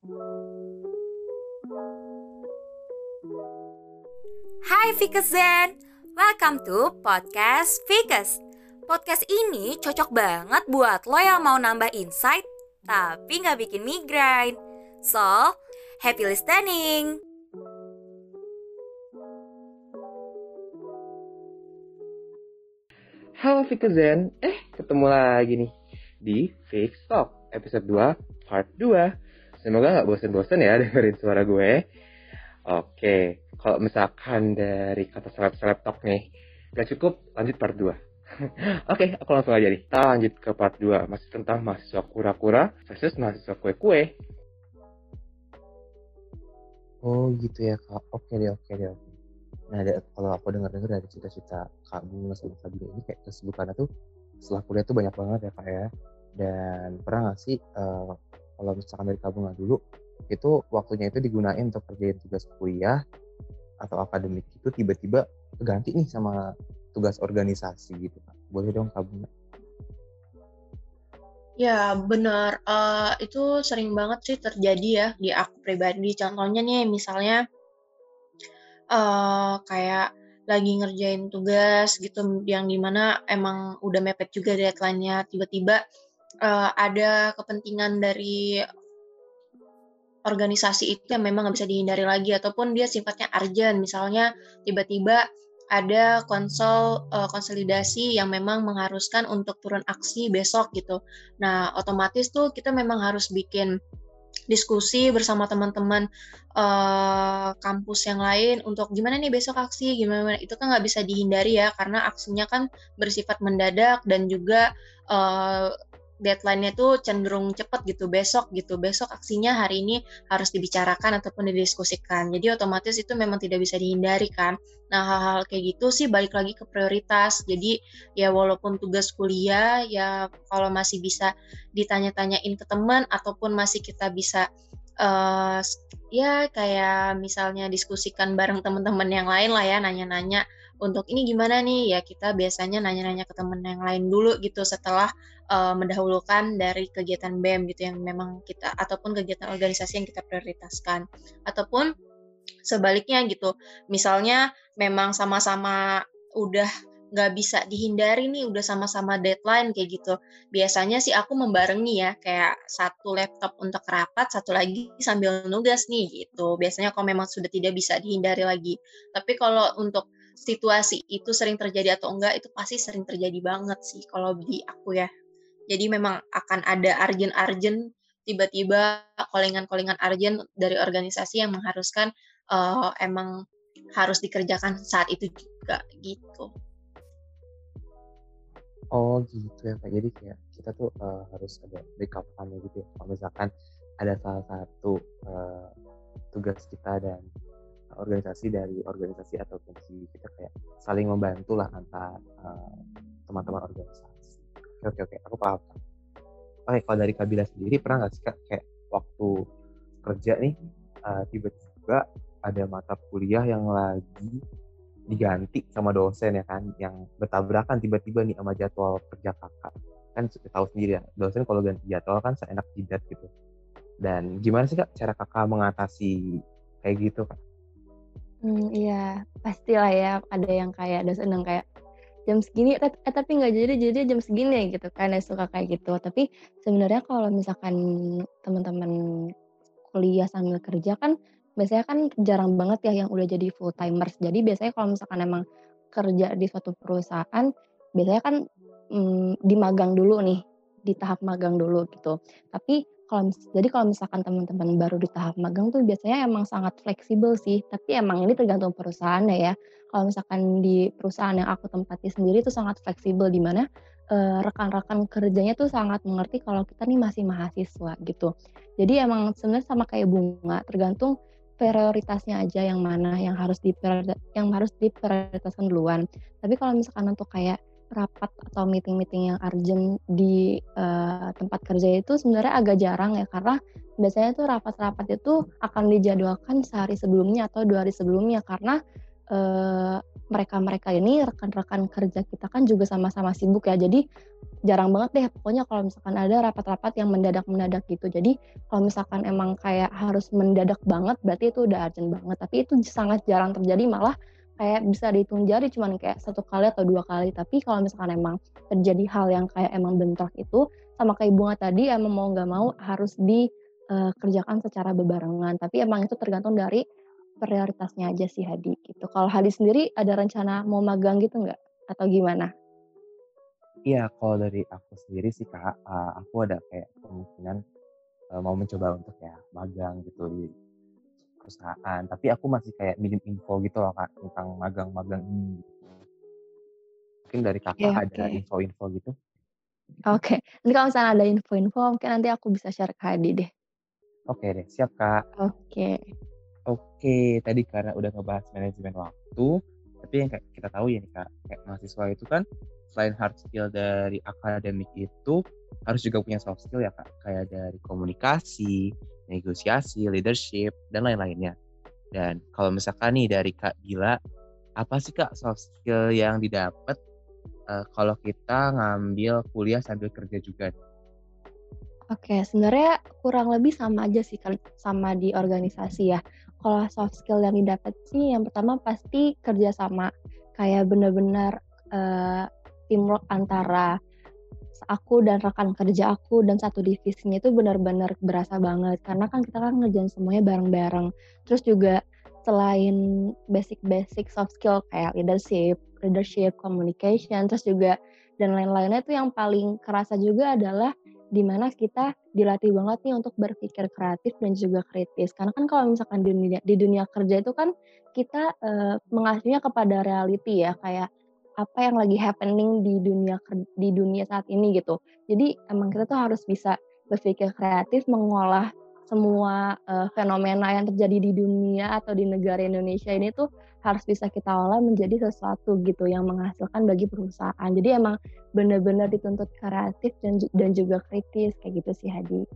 Hai Zen, welcome to podcast Fikes. Podcast ini cocok banget buat lo yang mau nambah insight tapi nggak bikin migrain. So, happy listening! Halo Zen, eh ketemu lagi nih di Fix Talk episode 2 part 2. Semoga nggak bosen-bosen ya dengerin suara gue. Oke, kalau misalkan dari kata seleb-seleb talk nih, gak cukup, lanjut part 2. Oke, aku langsung aja nih. Kita lanjut ke part 2, masih tentang mahasiswa kura-kura versus mahasiswa kue-kue. Oh gitu ya kak, oke deh oke deh. Nah ada, kalau aku dengar-dengar dari cita-cita kak Bunga sama kak Bina ini kayak kesibukannya tuh setelah kuliah tuh banyak banget ya kak ya. Dan pernah gak sih uh, kalau misalkan dari kak Bunga dulu itu waktunya itu digunain untuk kerjain tugas kuliah atau akademik itu tiba-tiba ganti nih sama tugas organisasi gitu kan boleh dong kabung Ya benar, uh, itu sering banget sih terjadi ya di aku pribadi. Contohnya nih misalnya uh, kayak lagi ngerjain tugas gitu yang di mana emang udah mepet juga deadline-nya. Tiba-tiba uh, ada kepentingan dari organisasi itu yang memang nggak bisa dihindari lagi ataupun dia sifatnya urgent misalnya tiba-tiba ada konsol uh, konsolidasi yang memang mengharuskan untuk turun aksi besok gitu. Nah, otomatis tuh kita memang harus bikin diskusi bersama teman-teman uh, kampus yang lain untuk gimana nih besok aksi gimana itu kan nggak bisa dihindari ya karena aksinya kan bersifat mendadak dan juga uh, deadline-nya tuh cenderung cepat gitu besok gitu. Besok aksinya hari ini harus dibicarakan ataupun didiskusikan. Jadi otomatis itu memang tidak bisa dihindari kan. Nah hal-hal kayak gitu sih balik lagi ke prioritas. Jadi ya walaupun tugas kuliah ya kalau masih bisa ditanya-tanyain ke teman ataupun masih kita bisa uh, ya kayak misalnya diskusikan bareng teman-teman yang lain lah ya nanya-nanya untuk ini gimana nih? Ya kita biasanya nanya-nanya ke temen yang lain dulu gitu setelah uh, mendahulukan dari kegiatan BEM gitu yang memang kita ataupun kegiatan organisasi yang kita prioritaskan. Ataupun sebaliknya gitu misalnya memang sama-sama udah nggak bisa dihindari nih udah sama-sama deadline kayak gitu. Biasanya sih aku membarengi ya kayak satu laptop untuk rapat satu lagi sambil nugas nih gitu. Biasanya kalau memang sudah tidak bisa dihindari lagi. Tapi kalau untuk situasi itu sering terjadi atau enggak itu pasti sering terjadi banget sih kalau di aku ya. Jadi memang akan ada arjen-arjen tiba-tiba callingan-callingan arjen dari organisasi yang mengharuskan uh, emang harus dikerjakan saat itu juga gitu. Oh gitu ya Kak. Jadi kayak kita tuh uh, harus ada backup plan gitu ya. Kalau misalkan ada salah satu uh, tugas kita dan organisasi dari organisasi atau fungsi kita kayak saling membantu lah antar uh, teman-teman organisasi. Oke oke oke, aku paham. Oke kalau dari Kabila sendiri pernah nggak sih kak kayak waktu kerja nih uh, tiba-tiba ada mata kuliah yang lagi diganti sama dosen ya kan yang bertabrakan tiba-tiba nih sama jadwal kerja kakak kan tahu sendiri ya dosen kalau ganti jadwal kan seenak jidat gitu dan gimana sih kak cara kakak mengatasi kayak gitu kak Hmm, iya, pastilah ya ada yang kayak dosen yang kayak, "Jam segini eh tapi nggak jadi jadi jam segini," gitu kan, suka kayak gitu. Tapi sebenarnya kalau misalkan teman-teman kuliah sambil kerja kan, biasanya kan jarang banget ya yang udah jadi full timers. Jadi biasanya kalau misalkan emang kerja di suatu perusahaan, biasanya kan, mmm, di magang dulu nih, di tahap magang dulu gitu. Tapi kalau jadi kalau misalkan teman-teman baru di tahap magang tuh biasanya emang sangat fleksibel sih, tapi emang ini tergantung perusahaannya ya. Kalau misalkan di perusahaan yang aku tempati sendiri tuh sangat fleksibel di mana, rekan-rekan kerjanya tuh sangat mengerti kalau kita nih masih mahasiswa gitu. Jadi emang sebenarnya sama kayak bunga, tergantung prioritasnya aja yang mana yang harus yang harus diprioritaskan duluan. Tapi kalau misalkan untuk kayak rapat atau meeting-meeting yang urgent di uh, tempat kerja itu sebenarnya agak jarang ya karena biasanya tuh rapat-rapat itu akan dijadwalkan sehari sebelumnya atau dua hari sebelumnya karena uh, mereka-mereka ini rekan-rekan kerja kita kan juga sama-sama sibuk ya. Jadi jarang banget deh pokoknya kalau misalkan ada rapat-rapat yang mendadak-mendadak gitu. Jadi kalau misalkan emang kayak harus mendadak banget berarti itu udah urgent banget. Tapi itu sangat jarang terjadi malah kayak bisa dihitung jari cuman kayak satu kali atau dua kali. Tapi kalau misalkan emang terjadi hal yang kayak emang bentrok itu sama kayak bunga tadi emang mau nggak mau harus dikerjakan secara bebarengan. Tapi emang itu tergantung dari prioritasnya aja sih Hadi gitu. Kalau Hadi sendiri ada rencana mau magang gitu nggak atau gimana? Iya, kalau dari aku sendiri sih kak, uh, aku ada kayak kemungkinan uh, mau mencoba untuk ya magang gitu di perusahaan. Tapi aku masih kayak minim info gitu loh kak tentang magang-magang ini. Mungkin dari kakak Oke, ada info-info gitu? Oke, nanti kalau misalnya ada info-info mungkin nanti aku bisa share ke Hadi deh. Oke deh, siap kak. Oke. Oke, tadi karena udah ngebahas manajemen waktu, tapi yang kayak kita tahu ya nih kak, kayak mahasiswa itu kan selain hard skill dari akademik itu harus juga punya soft skill ya kak, kayak dari komunikasi, negosiasi, leadership, dan lain-lainnya. Dan kalau misalkan nih dari kak Gila, apa sih kak soft skill yang didapat eh, kalau kita ngambil kuliah sambil kerja juga? Oke, sebenarnya kurang lebih sama aja sih sama di organisasi ya. Kalau soft skill yang didapat sih yang pertama pasti kerjasama. Kayak benar-benar eh, teamwork antara aku dan rekan kerja aku dan satu divisinya itu benar-benar berasa banget karena kan kita kan ngerjain semuanya bareng-bareng. Terus juga selain basic-basic soft skill kayak leadership, leadership, communication, terus juga dan lain-lainnya itu yang paling kerasa juga adalah di mana kita dilatih banget nih untuk berpikir kreatif dan juga kritis. Karena kan kalau misalkan di dunia, di dunia kerja itu kan kita eh, mengacunya kepada reality ya, kayak apa yang lagi happening di dunia di dunia saat ini gitu. Jadi emang kita tuh harus bisa berpikir kreatif, mengolah semua eh, fenomena yang terjadi di dunia atau di negara Indonesia ini tuh harus bisa kita olah menjadi sesuatu gitu yang menghasilkan bagi perusahaan. Jadi emang benar-benar dituntut kreatif dan dan juga kritis kayak gitu sih Hadi.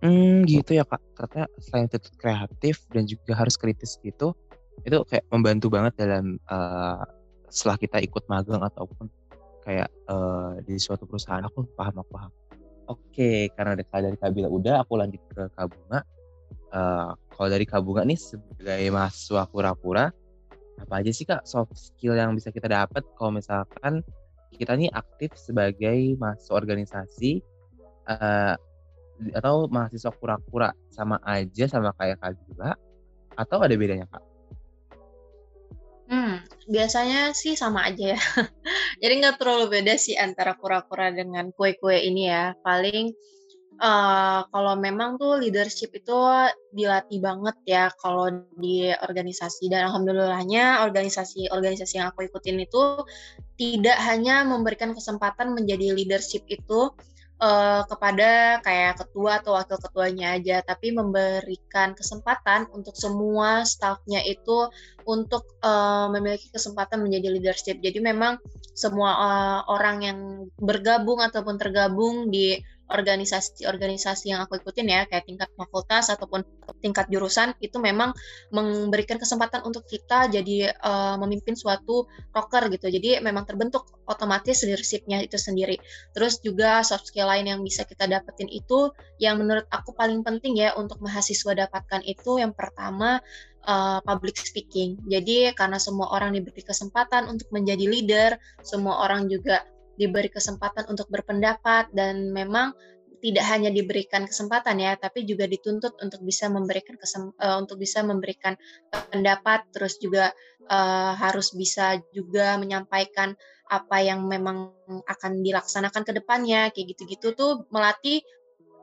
Hmm, gitu ya Kak. Ternyata selain itu kreatif dan juga harus kritis gitu, itu kayak membantu banget dalam eh, setelah kita ikut magang ataupun kayak eh, di suatu perusahaan. Aku paham, aku paham. Oke, karena dari dari Kak Bila udah, aku lanjut ke Kak Bunga. Eh, kalau dari Kak Bunga nih sebagai mahasiswa pura-pura, apa aja sih Kak soft skill yang bisa kita dapat kalau misalkan kita nih aktif sebagai mahasiswa organisasi eh, atau mahasiswa pura-pura sama aja sama kayak Kak Gila atau ada bedanya Kak? Biasanya sih sama aja ya. Jadi nggak terlalu beda sih antara kura-kura dengan kue-kue ini ya. Paling eh, kalau memang tuh leadership itu dilatih banget ya kalau di organisasi dan alhamdulillahnya organisasi-organisasi yang aku ikutin itu tidak hanya memberikan kesempatan menjadi leadership itu eh, kepada kayak ketua atau wakil ketuanya aja, tapi memberikan kesempatan untuk semua staffnya itu untuk eh, memiliki kesempatan menjadi leadership. Jadi memang semua eh, orang yang bergabung ataupun tergabung di organisasi-organisasi yang aku ikutin ya kayak tingkat fakultas ataupun tingkat jurusan itu memang memberikan kesempatan untuk kita jadi eh, memimpin suatu rocker gitu. Jadi memang terbentuk otomatis leadershipnya itu sendiri. Terus juga soft skill lain yang bisa kita dapetin itu yang menurut aku paling penting ya untuk mahasiswa dapatkan itu yang pertama uh, public speaking. Jadi karena semua orang diberi kesempatan untuk menjadi leader, semua orang juga diberi kesempatan untuk berpendapat dan memang tidak hanya diberikan kesempatan ya, tapi juga dituntut untuk bisa memberikan kesem, uh, untuk bisa memberikan pendapat, terus juga uh, harus bisa juga menyampaikan apa yang memang akan dilaksanakan ke depannya, kayak gitu-gitu tuh melatih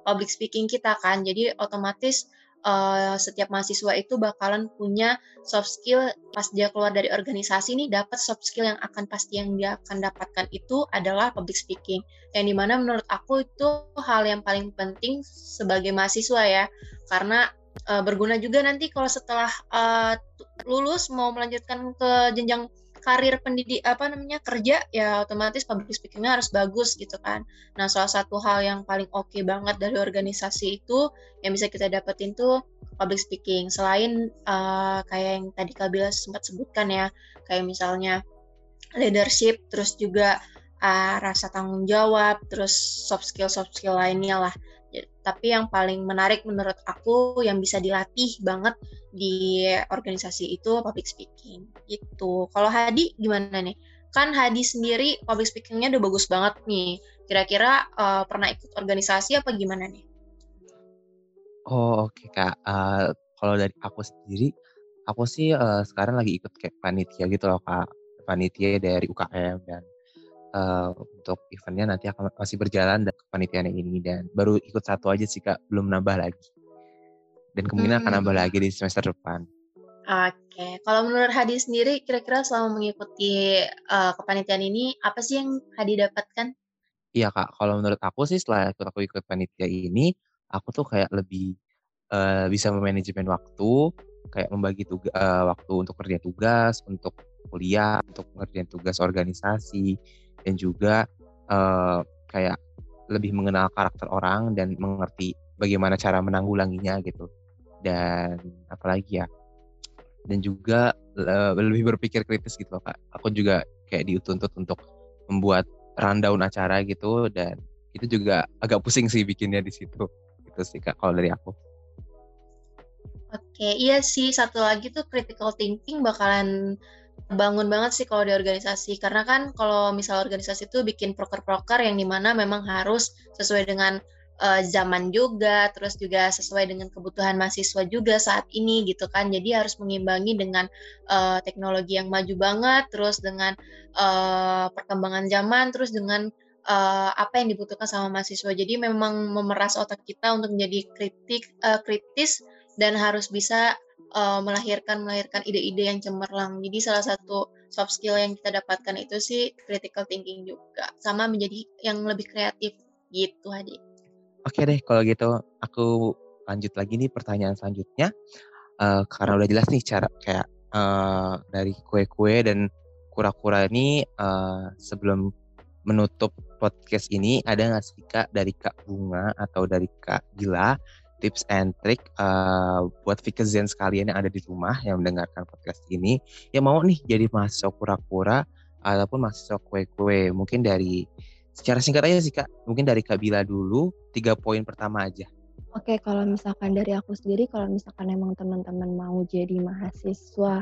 public speaking kita kan. Jadi otomatis uh, setiap mahasiswa itu bakalan punya soft skill pas dia keluar dari organisasi nih dapat soft skill yang akan pasti yang dia akan dapatkan itu adalah public speaking. Yang di mana menurut aku itu hal yang paling penting sebagai mahasiswa ya. Karena uh, berguna juga nanti kalau setelah uh, lulus mau melanjutkan ke jenjang karir pendidik apa namanya kerja ya otomatis public speakingnya harus bagus gitu kan. Nah salah satu hal yang paling oke okay banget dari organisasi itu yang bisa kita dapetin tuh public speaking. Selain uh, kayak yang tadi Kabila sempat sebutkan ya, kayak misalnya leadership, terus juga uh, rasa tanggung jawab, terus soft skill soft skill lainnya lah. Tapi yang paling menarik menurut aku yang bisa dilatih banget di organisasi itu public speaking gitu. Kalau Hadi gimana nih? Kan Hadi sendiri public speakingnya udah bagus banget nih. Kira-kira uh, pernah ikut organisasi apa gimana nih? Oh oke okay, kak. Uh, kalau dari aku sendiri, aku sih uh, sekarang lagi ikut kayak panitia gitu loh kak. Panitia dari UKM dan uh, untuk eventnya nanti akan masih berjalan dan kepanitiaan ini dan baru ikut satu aja sih kak, belum nambah lagi dan kemungkinan hmm. akan nambah lagi di semester depan. Oke, kalau menurut Hadi sendiri, kira-kira selama mengikuti uh, kepanitiaan ini, apa sih yang Hadi dapatkan? Iya kak, kalau menurut aku sih setelah ikut aku ikut panitia ini, aku tuh kayak lebih uh, bisa memanajemen waktu, kayak membagi tugas uh, waktu untuk kerja tugas, untuk kuliah, untuk ngerjain tugas organisasi, dan juga uh, kayak lebih mengenal karakter orang dan mengerti bagaimana cara menanggulanginya gitu dan apalagi ya dan juga uh, lebih berpikir kritis gitu kak aku juga kayak dituntut untuk membuat rundown acara gitu dan itu juga agak pusing sih bikinnya di situ itu sih kak kalau dari aku Oke, iya sih. Satu lagi tuh critical thinking bakalan bangun banget sih kalau di organisasi. Karena kan kalau misal organisasi tuh bikin proker-proker yang di mana memang harus sesuai dengan uh, zaman juga, terus juga sesuai dengan kebutuhan mahasiswa juga saat ini gitu kan. Jadi harus mengimbangi dengan uh, teknologi yang maju banget, terus dengan uh, perkembangan zaman, terus dengan uh, apa yang dibutuhkan sama mahasiswa. Jadi memang memeras otak kita untuk menjadi kritik uh, kritis dan harus bisa uh, melahirkan melahirkan ide-ide yang cemerlang. Jadi salah satu soft skill yang kita dapatkan itu sih critical thinking juga, sama menjadi yang lebih kreatif gitu, Hadi. Oke deh, kalau gitu aku lanjut lagi nih pertanyaan selanjutnya. Uh, karena udah jelas nih cara kayak uh, dari kue-kue dan kura-kura ini uh, sebelum menutup podcast ini ada nggak sih kak dari kak Bunga atau dari kak Gila tips and trick uh, buat Vikazen sekalian yang ada di rumah yang mendengarkan podcast ini yang mau nih jadi mahasiswa kura-kura ataupun mahasiswa kue-kue mungkin dari secara singkat aja sih kak mungkin dari kak Bila dulu tiga poin pertama aja Oke, kalau misalkan dari aku sendiri, kalau misalkan emang teman-teman mau jadi mahasiswa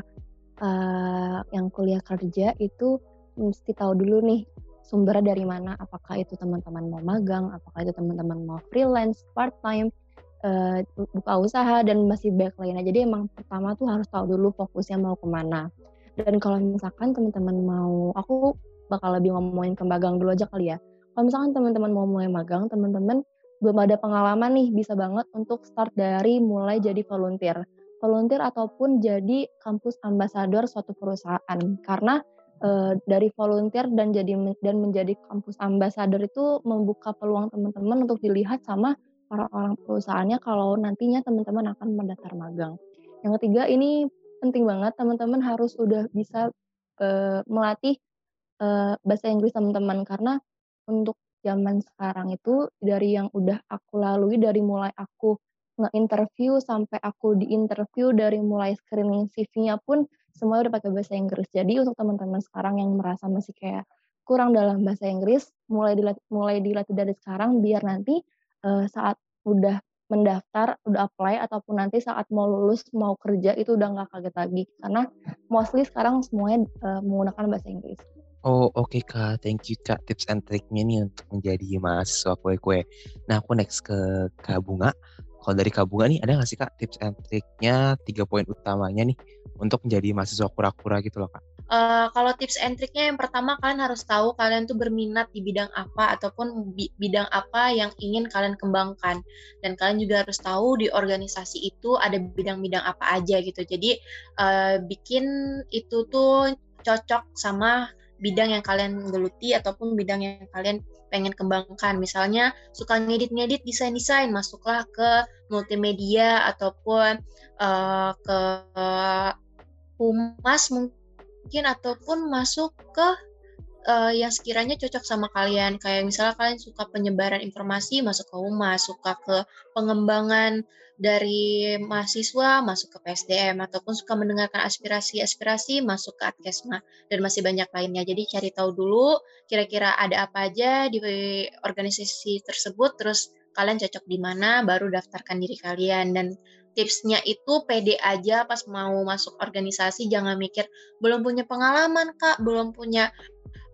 uh, yang kuliah kerja itu mesti tahu dulu nih sumbernya dari mana. Apakah itu teman-teman mau magang, apakah itu teman-teman mau freelance, part time, uh, buka usaha dan masih banyak lainnya. Jadi emang pertama tuh harus tahu dulu fokusnya mau ke mana. Dan kalau misalkan teman-teman mau, aku bakal lebih ngomongin ke magang dulu aja kali ya. Kalau misalkan teman-teman mau mulai magang, teman-teman belum ada pengalaman nih, bisa banget untuk start dari mulai jadi volunteer. Volunteer ataupun jadi kampus ambasador suatu perusahaan. Karena e, dari volunteer dan jadi dan menjadi kampus ambasador itu membuka peluang teman-teman untuk dilihat sama orang-orang perusahaannya kalau nantinya teman-teman akan mendaftar magang. Yang ketiga ini penting banget teman-teman harus udah bisa e, melatih uh, bahasa Inggris teman-teman karena untuk zaman sekarang itu dari yang udah aku lalui dari mulai aku nge-interview sampai aku di-interview dari mulai screening CV-nya pun semua udah pakai bahasa Inggris. Jadi untuk teman-teman sekarang yang merasa masih kayak kurang dalam bahasa Inggris, mulai dilatih, mulai dilatih dari sekarang biar nanti uh, saat udah mendaftar, udah apply ataupun nanti saat mau lulus mau kerja itu udah nggak kaget lagi karena mostly sekarang semuanya uh, menggunakan bahasa Inggris. Oh oke okay, kak, thank you kak tips and triknya nih untuk menjadi mahasiswa kue-kue. Nah aku next ke Kak Bunga. Kalau dari Kak Bunga nih ada nggak sih kak tips and triknya tiga poin utamanya nih untuk menjadi mahasiswa kura-kura gitu loh kak? Uh, kalau tips and triknya yang pertama kalian harus tahu kalian tuh berminat di bidang apa ataupun bidang apa yang ingin kalian kembangkan dan kalian juga harus tahu di organisasi itu ada bidang-bidang apa aja gitu. Jadi uh, bikin itu tuh cocok sama bidang yang kalian geluti ataupun bidang yang kalian pengen kembangkan. Misalnya suka ngedit-ngedit desain-desain, masuklah ke multimedia ataupun uh, ke humas mungkin ataupun masuk ke uh, yang sekiranya cocok sama kalian. Kayak misalnya kalian suka penyebaran informasi, masuk ke humas, suka ke pengembangan dari mahasiswa, masuk ke PSDM, ataupun suka mendengarkan aspirasi-aspirasi, masuk ke Adkesma, dan masih banyak lainnya. Jadi cari tahu dulu kira-kira ada apa aja di organisasi tersebut, terus kalian cocok di mana, baru daftarkan diri kalian. Dan tipsnya itu pede aja pas mau masuk organisasi, jangan mikir belum punya pengalaman kak, belum punya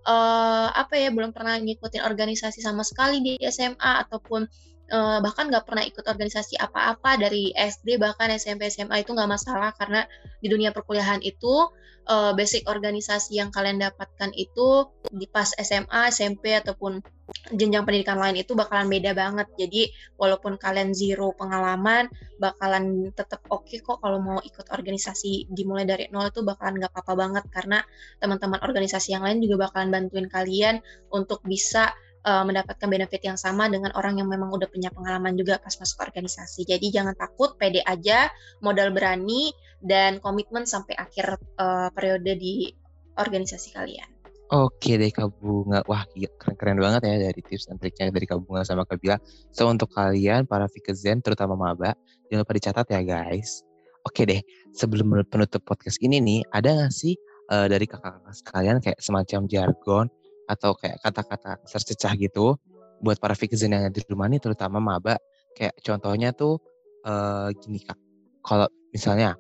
uh, apa ya belum pernah ngikutin organisasi sama sekali di SMA ataupun uh, bahkan nggak pernah ikut organisasi apa-apa dari SD bahkan SMP SMA itu nggak masalah karena di dunia perkuliahan itu uh, basic organisasi yang kalian dapatkan itu di pas SMA SMP ataupun jenjang pendidikan lain itu bakalan beda banget. Jadi walaupun kalian zero pengalaman, bakalan tetap oke okay kok kalau mau ikut organisasi dimulai dari nol itu bakalan nggak apa-apa banget karena teman-teman organisasi yang lain juga bakalan bantuin kalian untuk bisa uh, mendapatkan benefit yang sama dengan orang yang memang udah punya pengalaman juga pas masuk organisasi. Jadi jangan takut, pede aja, modal berani dan komitmen sampai akhir uh, periode di organisasi kalian. Oke deh Kak Bunga. Wah keren-keren banget ya dari tips dan triknya dari Kak Bunga sama Kak Bila. So untuk kalian para Fikezen terutama Maba, jangan lupa dicatat ya guys. Oke deh, sebelum penutup podcast ini nih, ada gak sih uh, dari kakak-kakak sekalian kayak semacam jargon atau kayak kata-kata tercecah gitu buat para Fikezen yang di rumah nih terutama Maba. Kayak contohnya tuh uh, gini Kak, kalau misalnya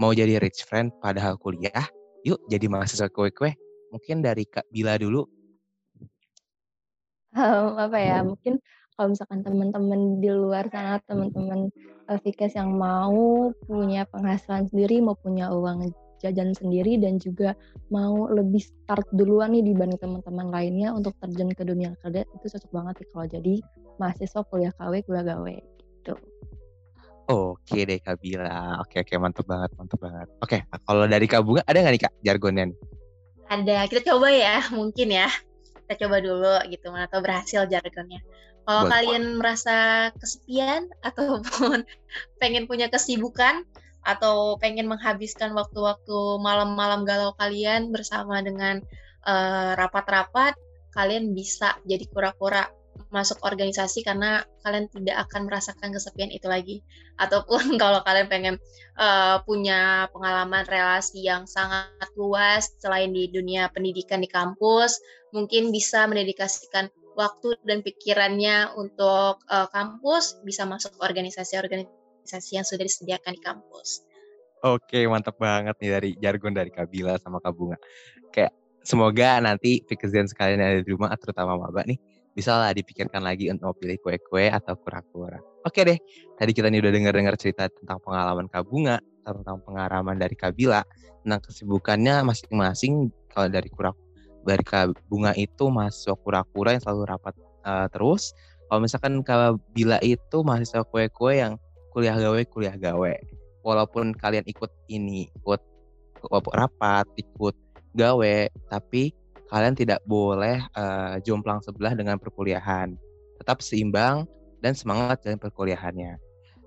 mau jadi rich friend padahal kuliah, yuk jadi mahasiswa kue-kue Mungkin dari Kak Bila dulu. Um, apa ya, mungkin kalau misalkan teman-teman di luar sana, teman-teman uh, yang mau punya penghasilan sendiri, mau punya uang jajan sendiri dan juga mau lebih start duluan nih dibanding teman-teman lainnya untuk terjun ke dunia kerja itu cocok banget sih kalau jadi mahasiswa kuliah KW kuliah gawe gitu. Oke deh Kak Bila. Oke oke mantap banget mantap banget. Oke kalau dari Kak Bunga ada nggak nih Kak jargonnya? Ada, kita coba ya, mungkin ya. Kita coba dulu gitu, mana tahu berhasil jargonnya. Kalau kalian merasa kesepian ataupun pengen punya kesibukan atau pengen menghabiskan waktu-waktu malam-malam galau kalian bersama dengan eh, rapat-rapat, uh, kalian bisa jadi kura-kura masuk organisasi karena kalian tidak akan merasakan kesepian itu lagi. Ataupun kalau kalian pengen uh, punya pengalaman relasi yang sangat luas selain di dunia pendidikan di kampus mungkin bisa mendedikasikan waktu dan pikirannya untuk uh, kampus bisa masuk organisasi-organisasi yang sudah disediakan di kampus. Oke, mantap banget nih dari jargon dari Kabila sama Kabunga. Kayak semoga nanti Fikrizian sekalian yang ada di rumah, terutama Maba nih, bisa lah dipikirkan lagi untuk pilih kue-kue atau kura-kura. Oke deh, tadi kita nih udah dengar-dengar cerita tentang pengalaman Kak Bunga, tentang pengalaman dari Kabila, tentang kesibukannya masing-masing kalau dari kura dari Kak Bunga itu masuk kura-kura yang selalu rapat uh, terus. Kalau misalkan Kabila itu mahasiswa kue-kue yang kuliah gawe, kuliah gawe. Walaupun kalian ikut ini, ikut rapat, ikut gawe, tapi kalian tidak boleh uh, jomplang sebelah dengan perkuliahan. Tetap seimbang dan semangat dalam perkuliahannya.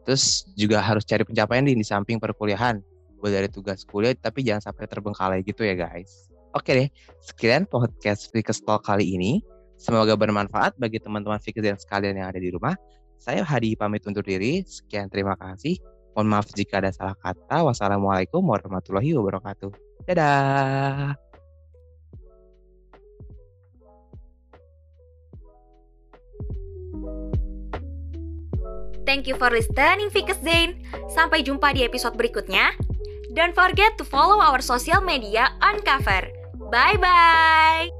Terus juga harus cari pencapaian di, di samping perkuliahan. Buat dari tugas kuliah, tapi jangan sampai terbengkalai gitu ya guys. Oke deh, sekian podcast Fikes Talk kali ini. Semoga bermanfaat bagi teman-teman Fikes dan sekalian yang ada di rumah. Saya Hadi pamit undur diri. Sekian terima kasih. Mohon maaf jika ada salah kata. Wassalamualaikum warahmatullahi wabarakatuh. Dadah. Thank you for listening Vikas Zane. Sampai jumpa di episode berikutnya. Don't forget to follow our social media on cover. Bye bye.